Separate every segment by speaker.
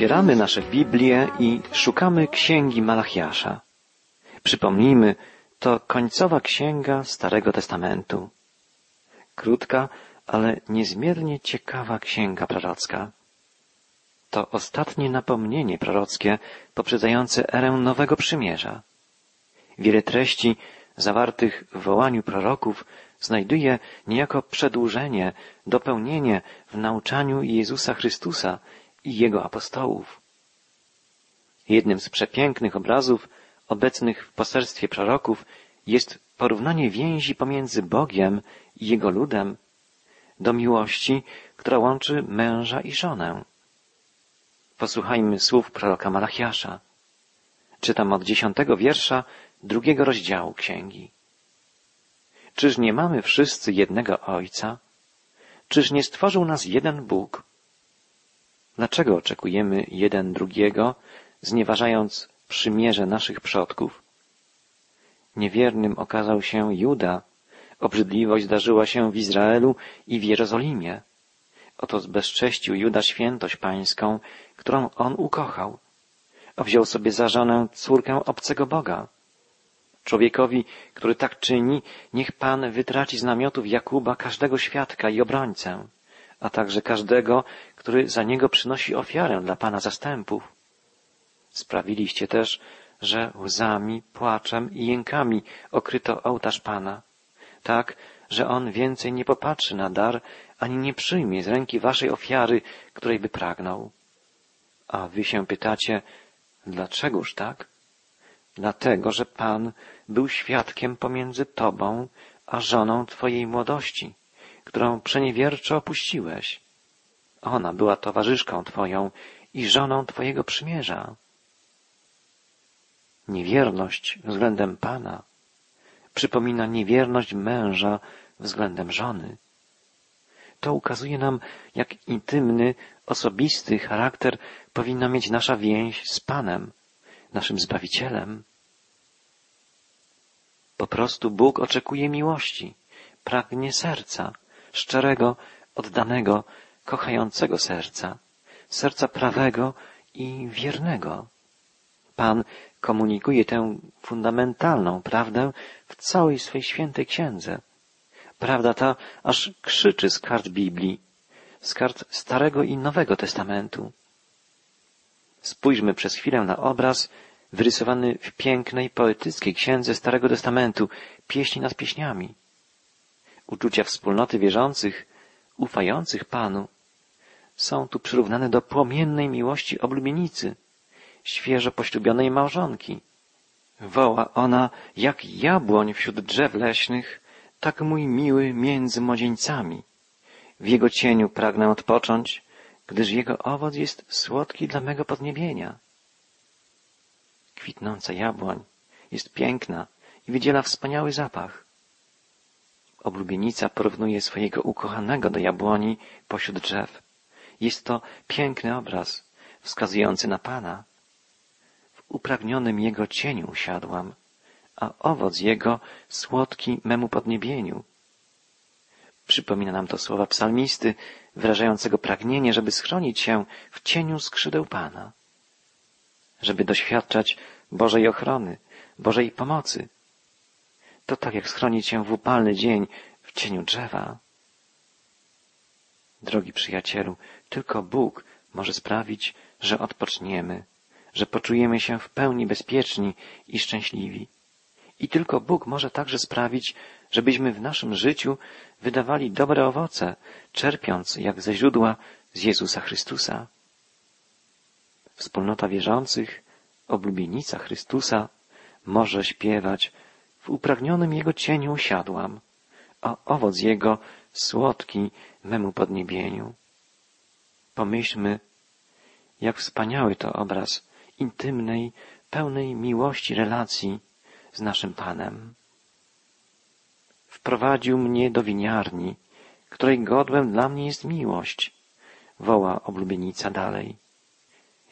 Speaker 1: Otwieramy nasze Biblię i szukamy księgi Malachiasza. Przypomnijmy, to końcowa księga Starego Testamentu. Krótka, ale niezmiernie ciekawa księga prorocka. To ostatnie napomnienie prorockie poprzedzające erę Nowego Przymierza. Wiele treści zawartych w wołaniu proroków znajduje niejako przedłużenie, dopełnienie w nauczaniu Jezusa Chrystusa i Jego apostołów. Jednym z przepięknych obrazów obecnych w poselstwie proroków jest porównanie więzi pomiędzy Bogiem i Jego ludem do miłości, która łączy męża i żonę. Posłuchajmy słów proroka Malachiasza. Czytam od dziesiątego wiersza drugiego rozdziału księgi. Czyż nie mamy wszyscy jednego Ojca? Czyż nie stworzył nas jeden Bóg? Dlaczego oczekujemy jeden drugiego, znieważając przymierze naszych przodków? Niewiernym okazał się Juda, obrzydliwość zdarzyła się w Izraelu i w Jerozolimie. Oto zbezcześcił Juda świętość pańską, którą on ukochał, a wziął sobie za żonę córkę obcego Boga. Człowiekowi, który tak czyni, niech Pan wytraci z namiotów Jakuba każdego świadka i obrońcę, a także każdego, który za niego przynosi ofiarę dla Pana zastępów. Sprawiliście też, że łzami, płaczem i jękami okryto ołtarz Pana, tak, że On więcej nie popatrzy na dar, ani nie przyjmie z ręki waszej ofiary, której by pragnął. A wy się pytacie, dlaczegoż tak? Dlatego, że Pan był świadkiem pomiędzy Tobą a żoną Twojej młodości, którą przeniewierczo opuściłeś. Ona była towarzyszką Twoją i żoną Twojego przymierza. Niewierność względem Pana przypomina niewierność męża względem żony. To ukazuje nam, jak intymny, osobisty charakter powinna mieć nasza więź z Panem, naszym Zbawicielem. Po prostu Bóg oczekuje miłości, pragnie serca, szczerego, oddanego, kochającego serca, serca prawego i wiernego. Pan komunikuje tę fundamentalną prawdę w całej swej świętej księdze. Prawda ta aż krzyczy z kart Biblii, z kart Starego i Nowego Testamentu. Spójrzmy przez chwilę na obraz wyrysowany w pięknej, poetyckiej księdze Starego Testamentu, pieśni nad pieśniami. Uczucia wspólnoty wierzących, ufających Panu, są tu przyrównane do płomiennej miłości oblubienicy, świeżo poślubionej małżonki. Woła ona jak jabłoń wśród drzew leśnych, tak mój miły między młodzieńcami. W jego cieniu pragnę odpocząć, gdyż jego owoc jest słodki dla mego podniebienia. Kwitnąca jabłoń jest piękna i wydziela wspaniały zapach. Oblubienica porównuje swojego ukochanego do jabłoni pośród drzew. Jest to piękny obraz, wskazujący na Pana. W upragnionym Jego cieniu usiadłam, a owoc Jego słodki memu podniebieniu. Przypomina nam to słowa psalmisty, wyrażającego pragnienie, żeby schronić się w cieniu skrzydeł Pana żeby doświadczać Bożej ochrony, Bożej pomocy. To tak jak schronić się w upalny dzień w cieniu drzewa. Drogi przyjacielu, tylko Bóg może sprawić, że odpoczniemy, że poczujemy się w pełni bezpieczni i szczęśliwi. I tylko Bóg może także sprawić, żebyśmy w naszym życiu wydawali dobre owoce, czerpiąc jak ze źródła z Jezusa Chrystusa. Wspólnota wierzących, oblubienica Chrystusa może śpiewać w upragnionym Jego cieniu usiadłam, a owoc Jego słodki memu podniebieniu. Pomyślmy, jak wspaniały to obraz intymnej, pełnej miłości relacji z naszym Panem. Wprowadził mnie do winiarni, której godłem dla mnie jest miłość, woła oblubienica dalej.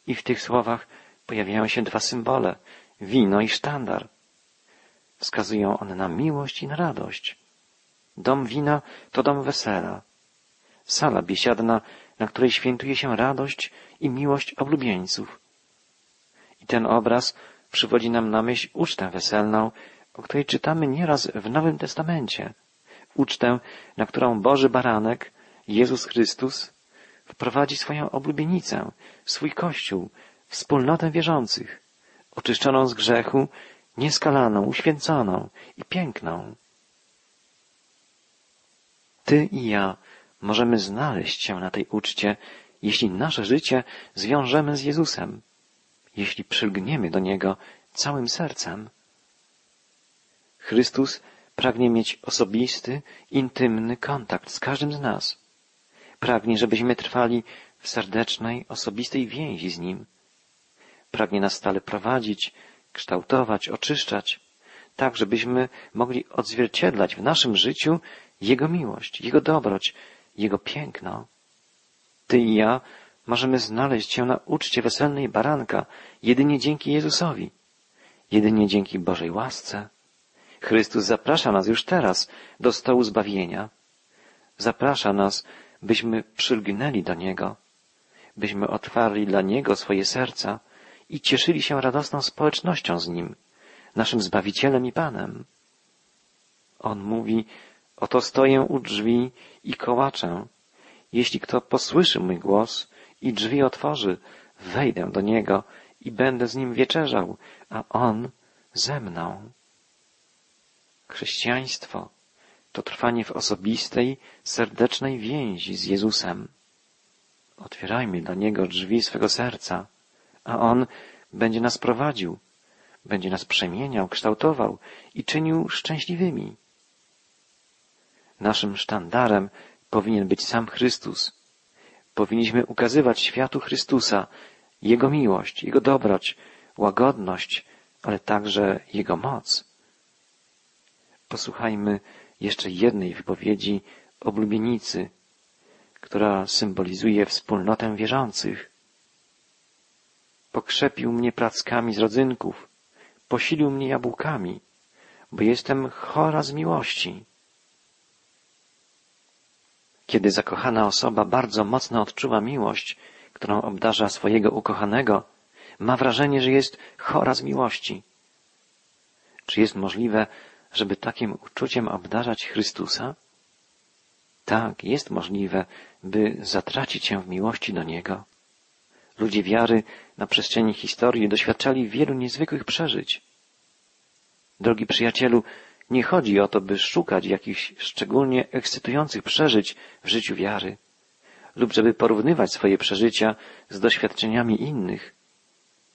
Speaker 1: I w tych słowach pojawiają się dwa symbole wino i sztandar. Wskazują one na miłość i na radość. Dom wina to dom wesela. Sala biesiadna na której świętuje się radość i miłość oblubieńców. I ten obraz przywodzi nam na myśl ucztę weselną, o której czytamy nieraz w Nowym Testamencie. Ucztę, na którą Boży Baranek, Jezus Chrystus, wprowadzi swoją oblubienicę, swój Kościół, wspólnotę wierzących, oczyszczoną z grzechu, nieskalaną, uświęconą i piękną. Ty i ja możemy znaleźć się na tej uczcie, jeśli nasze życie zwiążemy z Jezusem, jeśli przylgniemy do Niego całym sercem. Chrystus pragnie mieć osobisty, intymny kontakt z każdym z nas. Pragnie, żebyśmy trwali w serdecznej, osobistej więzi z Nim. Pragnie nas stale prowadzić, kształtować, oczyszczać, tak żebyśmy mogli odzwierciedlać w naszym życiu Jego miłość, Jego dobroć, Jego piękno. Ty i ja możemy znaleźć się na uczcie weselnej baranka jedynie dzięki Jezusowi, jedynie dzięki Bożej łasce. Chrystus zaprasza nas już teraz do stołu zbawienia. Zaprasza nas, byśmy przylgnęli do Niego, byśmy otwarli dla Niego swoje serca i cieszyli się radosną społecznością z Nim, naszym Zbawicielem i Panem. On mówi, oto stoję u drzwi i kołaczę. Jeśli kto posłyszy mój głos i drzwi otworzy, wejdę do Niego i będę z Nim wieczerzał, a On ze mną. Chrześcijaństwo to trwanie w osobistej, serdecznej więzi z Jezusem. Otwierajmy dla Niego drzwi swego serca, a On będzie nas prowadził, będzie nas przemieniał, kształtował i czynił szczęśliwymi. Naszym sztandarem powinien być sam Chrystus. Powinniśmy ukazywać światu Chrystusa, Jego miłość, Jego dobroć, łagodność, ale także Jego moc. Posłuchajmy jeszcze jednej wypowiedzi oblubienicy, która symbolizuje wspólnotę wierzących. Pokrzepił mnie prackami z rodzynków, posilił mnie jabłkami, bo jestem chora z miłości. Kiedy zakochana osoba bardzo mocno odczuwa miłość, którą obdarza swojego ukochanego, ma wrażenie, że jest chora z miłości. Czy jest możliwe, żeby takim uczuciem obdarzać Chrystusa? Tak, jest możliwe, by zatracić się w miłości do Niego. Ludzie wiary na przestrzeni historii doświadczali wielu niezwykłych przeżyć. Drogi przyjacielu, nie chodzi o to, by szukać jakichś szczególnie ekscytujących przeżyć w życiu wiary, lub żeby porównywać swoje przeżycia z doświadczeniami innych.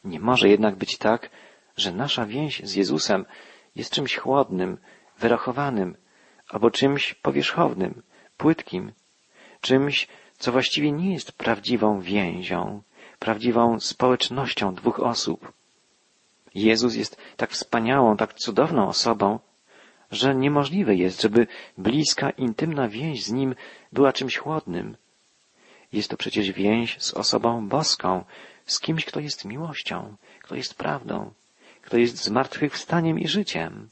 Speaker 1: Nie może jednak być tak, że nasza więź z Jezusem jest czymś chłodnym, wyrachowanym, albo czymś powierzchownym, płytkim, czymś, co właściwie nie jest prawdziwą więzią, prawdziwą społecznością dwóch osób. Jezus jest tak wspaniałą, tak cudowną osobą, że niemożliwe jest, żeby bliska, intymna więź z Nim była czymś chłodnym. Jest to przecież więź z osobą boską, z kimś, kto jest miłością, kto jest prawdą, kto jest zmartwychwstaniem i życiem.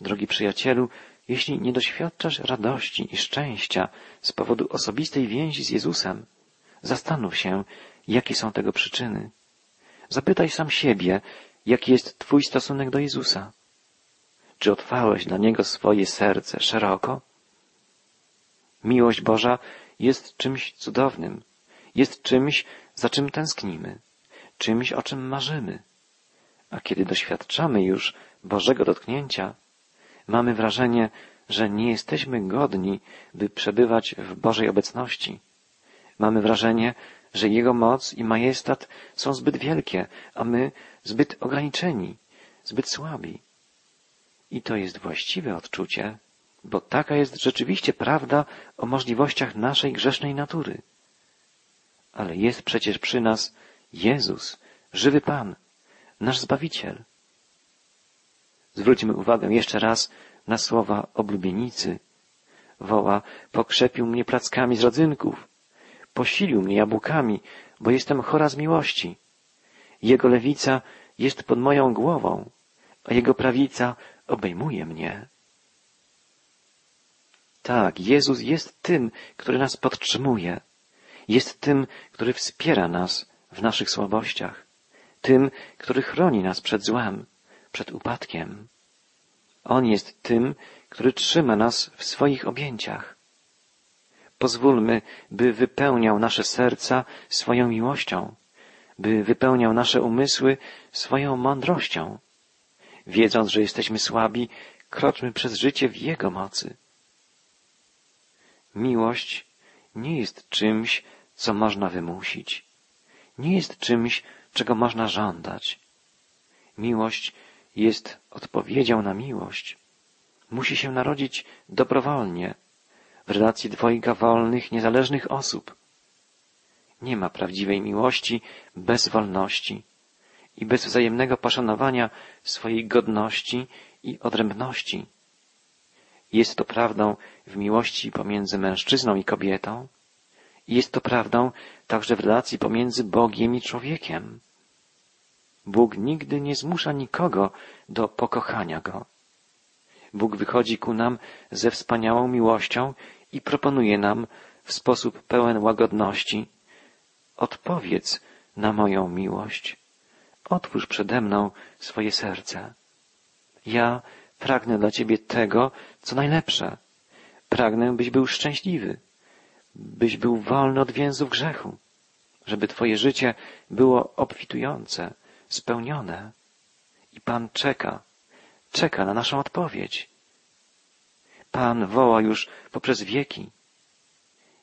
Speaker 1: Drogi przyjacielu, jeśli nie doświadczasz radości i szczęścia z powodu osobistej więzi z Jezusem, zastanów się, jakie są tego przyczyny. Zapytaj sam siebie, jaki jest Twój stosunek do Jezusa. Czy otwarłeś dla Niego swoje serce szeroko? Miłość Boża jest czymś cudownym, jest czymś, za czym tęsknimy, czymś, o czym marzymy. A kiedy doświadczamy już Bożego dotknięcia, mamy wrażenie, że nie jesteśmy godni, by przebywać w Bożej obecności. Mamy wrażenie, że Jego moc i majestat są zbyt wielkie, a my zbyt ograniczeni, zbyt słabi. I to jest właściwe odczucie, bo taka jest rzeczywiście prawda o możliwościach naszej grzesznej natury. Ale jest przecież przy nas Jezus, żywy Pan, nasz Zbawiciel. Zwróćmy uwagę jeszcze raz na słowa oblubienicy. Woła, pokrzepił mnie plackami z rodzynków, posilił mnie jabłkami, bo jestem chora z miłości. Jego lewica jest pod moją głową, a jego prawica obejmuje mnie. Tak, Jezus jest tym, który nas podtrzymuje. Jest tym, który wspiera nas w naszych słabościach. Tym, który chroni nas przed złem, przed upadkiem. On jest tym, który trzyma nas w swoich objęciach. Pozwólmy, by wypełniał nasze serca swoją miłością, by wypełniał nasze umysły swoją mądrością. Wiedząc, że jesteśmy słabi, kroczmy przez życie w Jego mocy. Miłość nie jest czymś, co można wymusić. Nie jest czymś, czego można żądać. Miłość jest odpowiedzią na miłość. Musi się narodzić dobrowolnie, relacji dwojga wolnych, niezależnych osób. Nie ma prawdziwej miłości bez wolności i bez wzajemnego poszanowania swojej godności i odrębności. Jest to prawdą w miłości pomiędzy mężczyzną i kobietą, i jest to prawdą także w relacji pomiędzy Bogiem i człowiekiem. Bóg nigdy nie zmusza nikogo do pokochania Go. Bóg wychodzi ku nam ze wspaniałą miłością i proponuje nam w sposób pełen łagodności odpowiedz na moją miłość. Otwórz przede mną swoje serce. Ja pragnę dla Ciebie tego, co najlepsze. Pragnę, byś był szczęśliwy, byś był wolny od więzów grzechu, żeby Twoje życie było obfitujące, spełnione. I Pan czeka, czeka na naszą odpowiedź. Pan woła już poprzez wieki.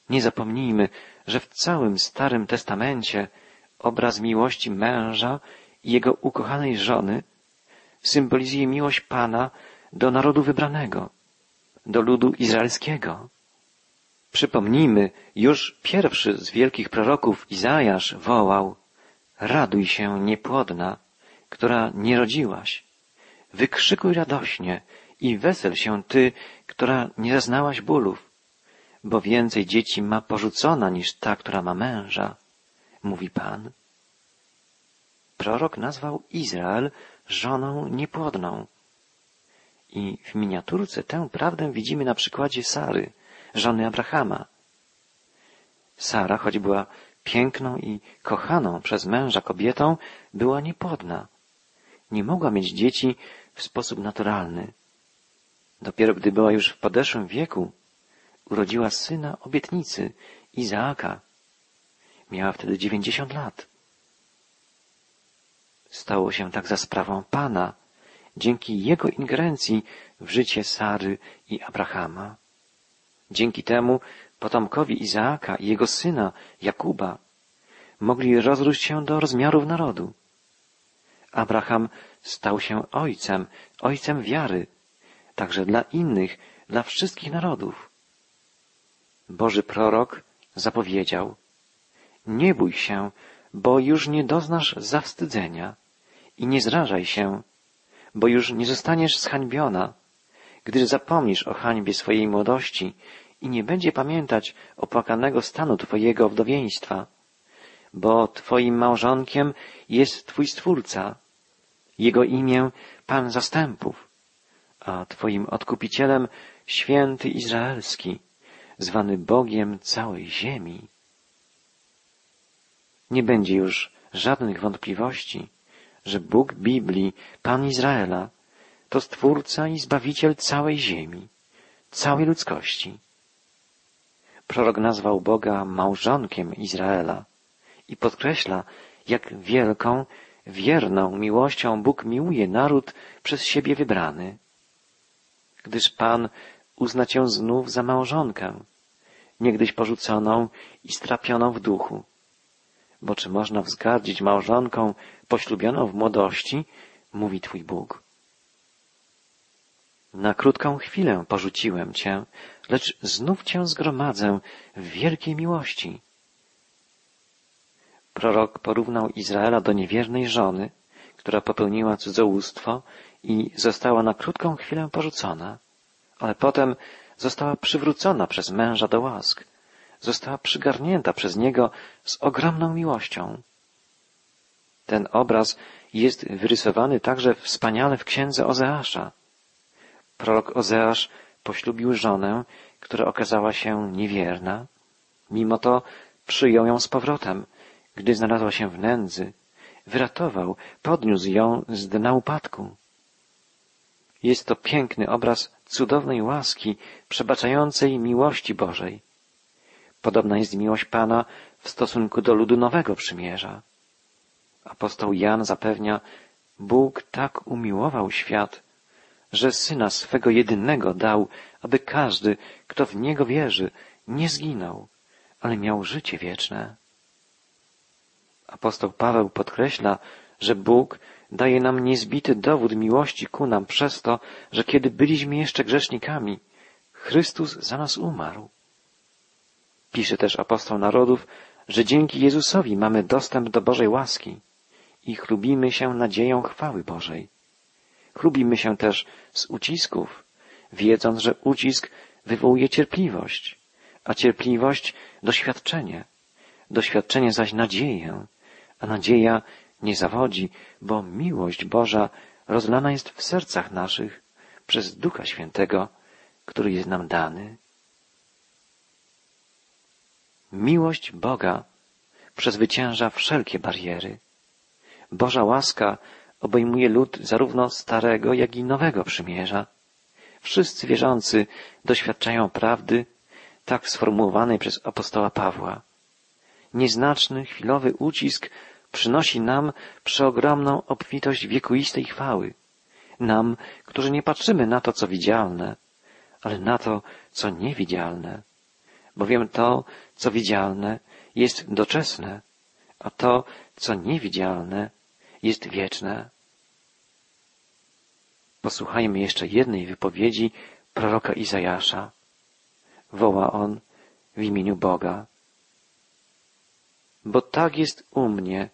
Speaker 1: Nie zapomnijmy, że w całym Starym Testamencie obraz miłości męża i jego ukochanej żony symbolizuje miłość Pana do narodu wybranego, do ludu izraelskiego. Przypomnijmy, już pierwszy z wielkich proroków Izajasz wołał Raduj się, niepłodna, która nie rodziłaś. Wykrzykuj radośnie i wesel się ty, która nie zaznałaś bólów, bo więcej dzieci ma porzucona niż ta, która ma męża, mówi Pan. Prorok nazwał Izrael żoną niepłodną. I w miniaturce tę prawdę widzimy na przykładzie Sary, żony Abrahama. Sara, choć była piękną i kochaną przez męża kobietą, była niepłodna. Nie mogła mieć dzieci w sposób naturalny. Dopiero gdy była już w podeszłym wieku, urodziła syna obietnicy, Izaaka. Miała wtedy dziewięćdziesiąt lat. Stało się tak za sprawą Pana, dzięki Jego ingerencji w życie Sary i Abrahama. Dzięki temu potomkowie Izaaka i jego syna Jakuba mogli rozrósć się do rozmiarów narodu. Abraham stał się ojcem, ojcem wiary, także dla innych, dla wszystkich narodów. Boży prorok zapowiedział, nie bój się, bo już nie doznasz zawstydzenia i nie zrażaj się, bo już nie zostaniesz zhańbiona, gdyż zapomnisz o hańbie swojej młodości i nie będzie pamiętać opłakanego stanu twojego wdowieństwa, bo twoim małżonkiem jest twój Stwórca, jego imię Pan Zastępów, a twoim odkupicielem święty Izraelski, zwany Bogiem całej ziemi. Nie będzie już żadnych wątpliwości, że Bóg Biblii, Pan Izraela, to Stwórca i Zbawiciel całej ziemi, całej ludzkości. Prorok nazwał Boga małżonkiem Izraela i podkreśla, jak wielką, wierną miłością Bóg miłuje naród przez siebie wybrany. Gdyż Pan uzna cię znów za małżonkę, niegdyś porzuconą i strapioną w duchu. Bo czy można wzgardzić małżonką poślubioną w młodości, mówi Twój Bóg. Na krótką chwilę porzuciłem Cię, lecz znów Cię zgromadzę w wielkiej miłości. Prorok porównał Izraela do niewiernej żony, która popełniła cudzołóstwo i została na krótką chwilę porzucona, ale potem została przywrócona przez męża do łask, została przygarnięta przez niego z ogromną miłością. Ten obraz jest wyrysowany także wspaniale w księdze Ozeasza. Prorok Ozeasz poślubił żonę, która okazała się niewierna, mimo to przyjął ją z powrotem, gdy znalazła się w nędzy, wyratował, podniósł ją z dna upadku. Jest to piękny obraz cudownej łaski, przebaczającej miłości Bożej. Podobna jest miłość Pana w stosunku do ludu Nowego Przymierza. Apostoł Jan zapewnia, Bóg tak umiłował świat, że Syna swego jedynego dał, aby każdy, kto w Niego wierzy, nie zginął, ale miał życie wieczne. Apostoł Paweł podkreśla, że Bóg daje nam niezbity dowód miłości ku nam przez to, że kiedy byliśmy jeszcze grzesznikami, Chrystus za nas umarł. Pisze też apostoł narodów, że dzięki Jezusowi mamy dostęp do Bożej łaski i chlubimy się nadzieją chwały Bożej. Chlubimy się też z ucisków, wiedząc, że ucisk wywołuje cierpliwość, a cierpliwość doświadczenie, doświadczenie zaś nadzieję, a nadzieja nie zawodzi, bo miłość Boża rozlana jest w sercach naszych przez Ducha Świętego, który jest nam dany. Miłość Boga przezwycięża wszelkie bariery. Boża łaska obejmuje lud zarówno starego, jak i nowego przymierza. Wszyscy wierzący doświadczają prawdy, tak sformułowanej przez apostoła Pawła. Nieznaczny, chwilowy ucisk przynosi nam przeogromną obfitość wiekuistej chwały. Nam, którzy nie patrzymy na to, co widzialne, ale na to, co niewidzialne. Bowiem to, co widzialne, jest doczesne, a to, co niewidzialne, jest wieczne. Posłuchajmy jeszcze jednej wypowiedzi proroka Izajasza. Woła on w imieniu Boga. Bo tak jest u mnie,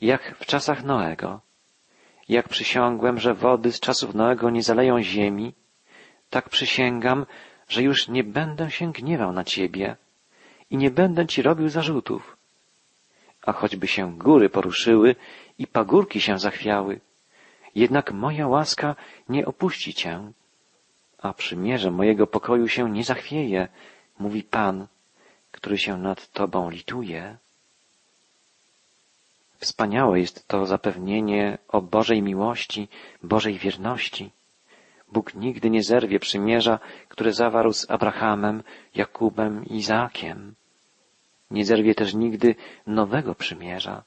Speaker 1: jak w czasach Noego. Jak przysiągłem, że wody z czasów Noego nie zaleją ziemi, tak przysięgam, że już nie będę się gniewał na ciebie i nie będę ci robił zarzutów. A choćby się góry poruszyły i pagórki się zachwiały, jednak moja łaska nie opuści cię, a przymierze mojego pokoju się nie zachwieje, mówi Pan, który się nad Tobą lituje. Wspaniałe jest to zapewnienie o Bożej miłości, Bożej wierności. Bóg nigdy nie zerwie przymierza, które zawarł z Abrahamem, Jakubem i Izaakiem. Nie zerwie też nigdy nowego przymierza,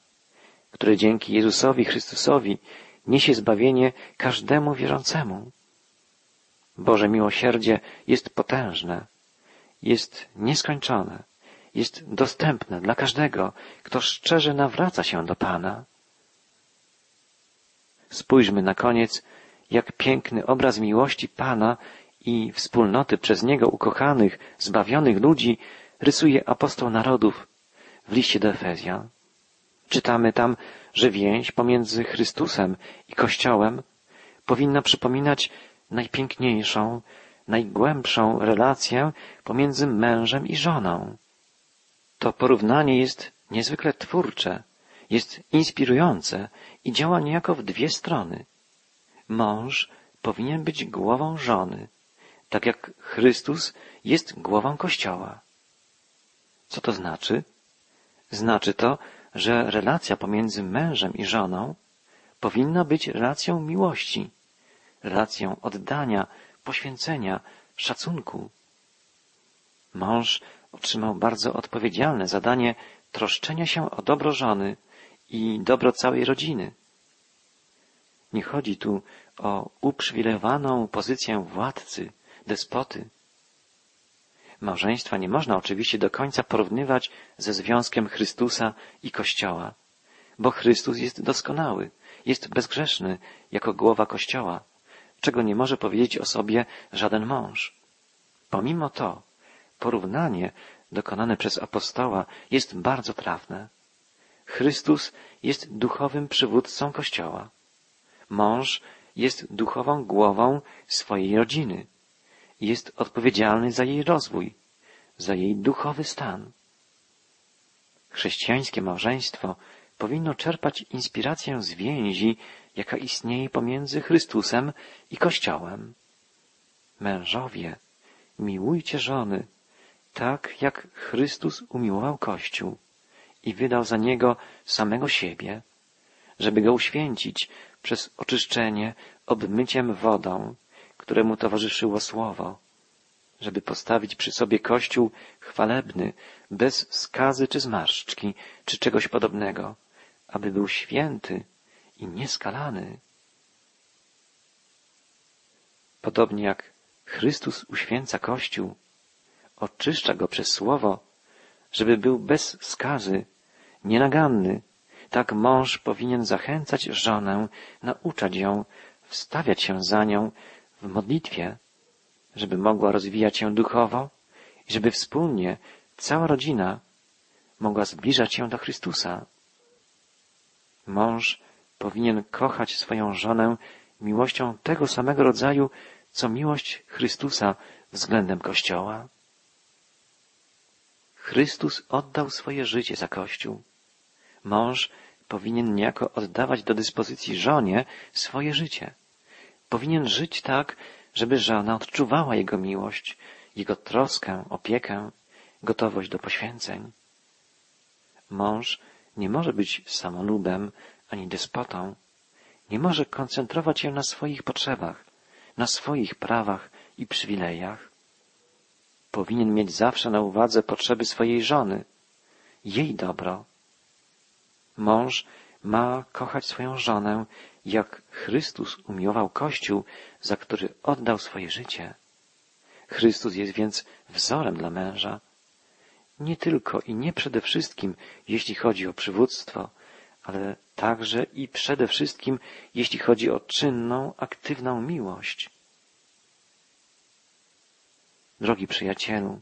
Speaker 1: które dzięki Jezusowi Chrystusowi niesie zbawienie każdemu wierzącemu. Boże miłosierdzie jest potężne, jest nieskończone jest dostępne dla każdego, kto szczerze nawraca się do Pana. Spójrzmy na koniec, jak piękny obraz miłości Pana i wspólnoty przez Niego ukochanych, zbawionych ludzi rysuje apostoł narodów w liście do Efezjan. Czytamy tam, że więź pomiędzy Chrystusem i Kościołem powinna przypominać najpiękniejszą, najgłębszą relację pomiędzy mężem i żoną. To porównanie jest niezwykle twórcze, jest inspirujące i działa niejako w dwie strony. Mąż powinien być głową żony, tak jak Chrystus jest głową Kościoła. Co to znaczy? Znaczy to, że relacja pomiędzy mężem i żoną powinna być relacją miłości, relacją oddania, poświęcenia, szacunku. Mąż otrzymał bardzo odpowiedzialne zadanie troszczenia się o dobro żony i dobro całej rodziny. Nie chodzi tu o uprzywilejowaną pozycję władcy, despoty. Małżeństwa nie można oczywiście do końca porównywać ze związkiem Chrystusa i Kościoła, bo Chrystus jest doskonały, jest bezgrzeszny jako głowa Kościoła, czego nie może powiedzieć o sobie żaden mąż. Pomimo to, porównanie dokonane przez apostoła jest bardzo trafne. Chrystus jest duchowym przywódcą Kościoła. Mąż jest duchową głową swojej rodziny. Jest odpowiedzialny za jej rozwój, za jej duchowy stan. Chrześcijańskie małżeństwo powinno czerpać inspirację z więzi, jaka istnieje pomiędzy Chrystusem i Kościołem. Mężowie miłujcie żony, tak jak Chrystus umiłował Kościół i wydał za niego samego siebie, żeby go uświęcić przez oczyszczenie obmyciem wodą, któremu towarzyszyło słowo, żeby postawić przy sobie Kościół chwalebny, bez skazy czy zmarszczki, czy czegoś podobnego, aby był święty i nieskalany. Podobnie jak Chrystus uświęca Kościół, oczyszcza go przez słowo, żeby był bez skazy, nienaganny, tak mąż powinien zachęcać żonę, nauczać ją, wstawiać się za nią w modlitwie, żeby mogła rozwijać się duchowo i żeby wspólnie cała rodzina mogła zbliżać się do Chrystusa. Mąż powinien kochać swoją żonę miłością tego samego rodzaju, co miłość Chrystusa względem Kościoła. Chrystus oddał swoje życie za Kościół. Mąż powinien niejako oddawać do dyspozycji żonie swoje życie. Powinien żyć tak, żeby żona odczuwała jego miłość, jego troskę, opiekę, gotowość do poświęceń. Mąż nie może być samolubem ani despotą. Nie może koncentrować się na swoich potrzebach, na swoich prawach i przywilejach. Powinien mieć zawsze na uwadze potrzeby swojej żony, jej dobro. Mąż ma kochać swoją żonę, jak Chrystus umiłował Kościół, za który oddał swoje życie. Chrystus jest więc wzorem dla męża. Nie tylko i nie przede wszystkim, jeśli chodzi o przywództwo, ale także i przede wszystkim, jeśli chodzi o czynną, aktywną miłość. Drogi przyjacielu,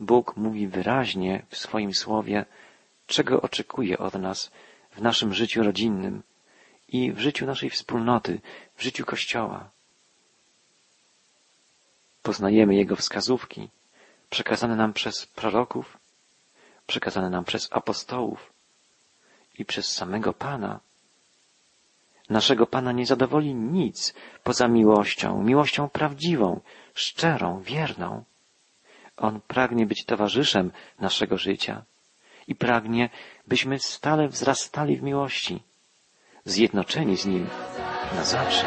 Speaker 1: Bóg mówi wyraźnie w swoim słowie, czego oczekuje od nas w naszym życiu rodzinnym i w życiu naszej wspólnoty, w życiu Kościoła. Poznajemy Jego wskazówki, przekazane nam przez proroków, przekazane nam przez apostołów i przez samego Pana. Naszego Pana nie zadowoli nic poza miłością, miłością prawdziwą, szczerą, wierną. On pragnie być towarzyszem naszego życia i pragnie, byśmy stale wzrastali w miłości, zjednoczeni z Nim na zawsze.